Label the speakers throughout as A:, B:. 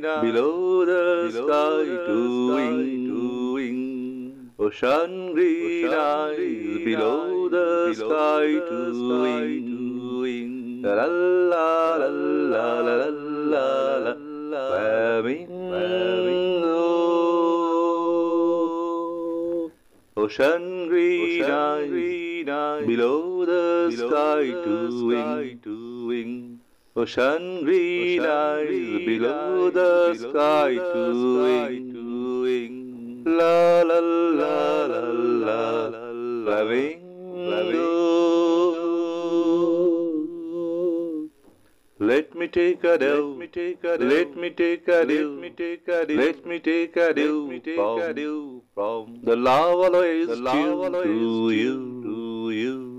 A: Below the below sky the doing, doing. Ocean green Ocean eyes, green below the below sky the doing, doing. La la la la la la la la. Ocean green eyes, below the sky doing, doing. Ocean green eyes below the sky doing La la la la la la Flamingo Let me take a dew, let me take a dew, let me take a dew, let me take a dew, let me take a let me take a dew from the love always the love to you, to you.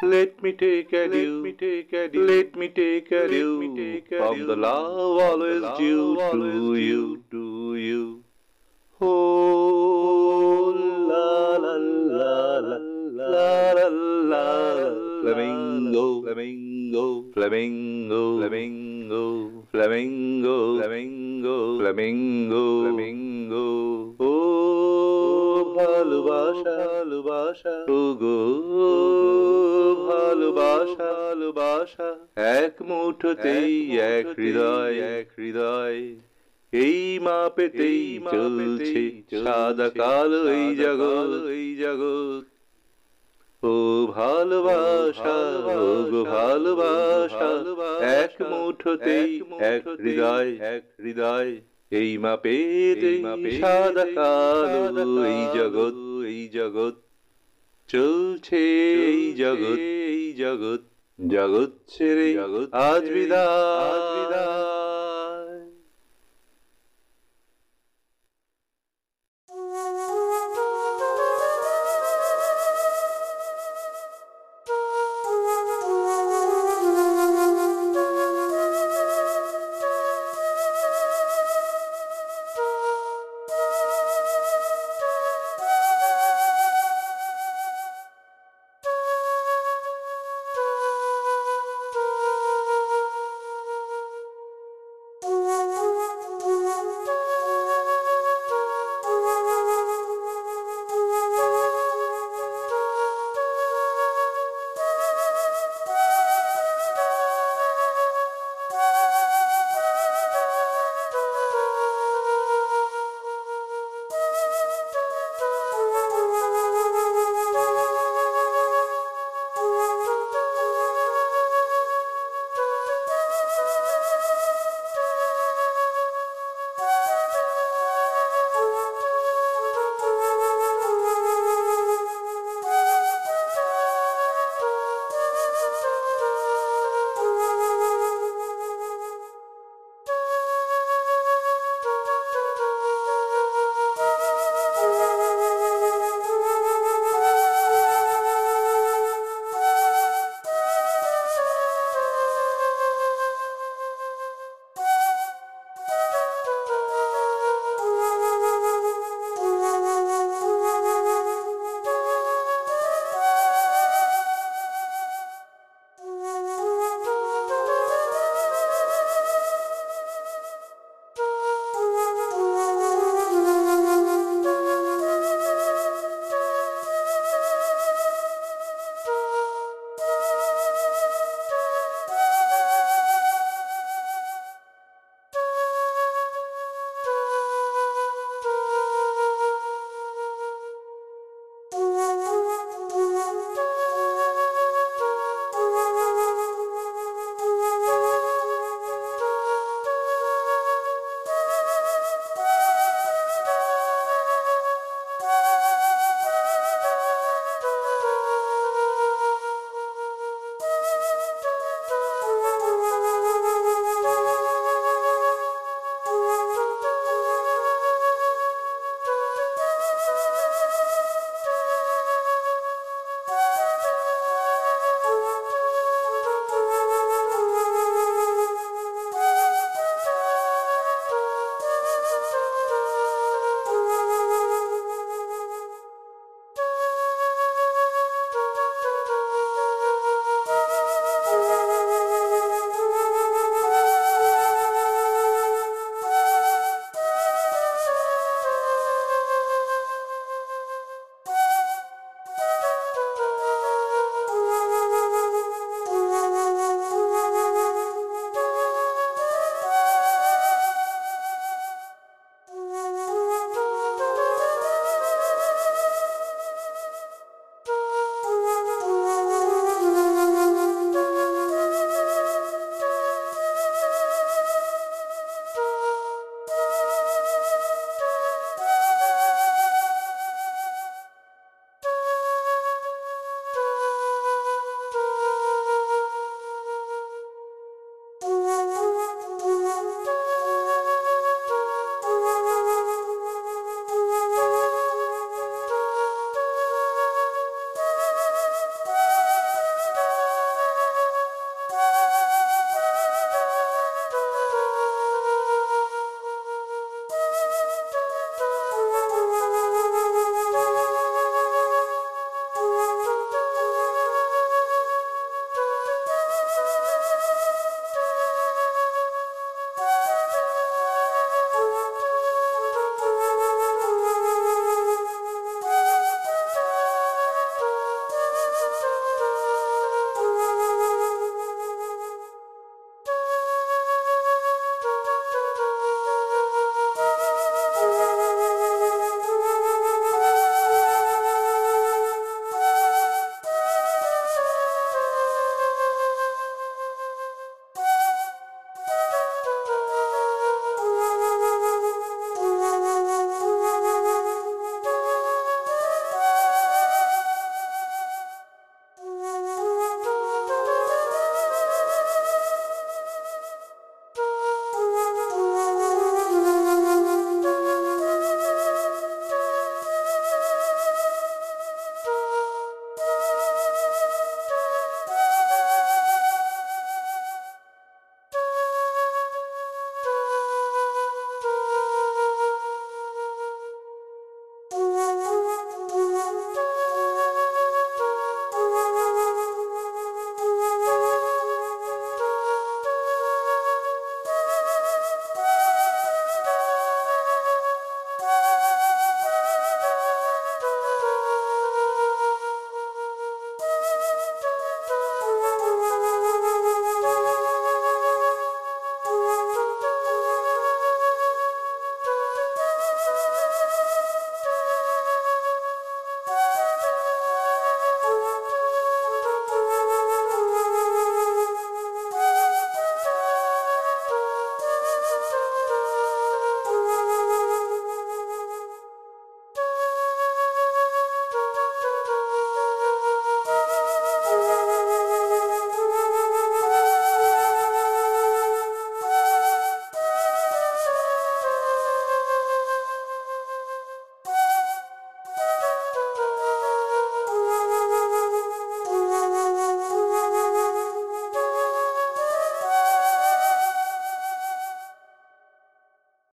A: Let me take a dew. Let me take a dew. Let me take a dew. Let me take a dew. Of the love always due to you. To you. Oh la la la la la la la. Flamingo, flamingo, flamingo, flamingo, flamingo, flamingo, flamingo, flamingo. Oh. ভালোবাসা ভালোবাসা। ও গো ভালোবাসা ভালোবাসা। এক মুঠোতেই এক হৃদয় এক হৃদয়। এই মাপেতেই চলছে সাদা কালো এই জগৎ। এই জগৎ। ও ভালোবাসা ও গো ভালোবাসা। এক মুঠোতেই এক হৃদয় এক হৃদয়। এই মাপে সাদা কালো এই জগৎ এই জগৎ। চলছে এই জগৎ এই জগৎ। জগৎ ছেড়ে জগৎ আজ বিদায়। আজ বিদায়।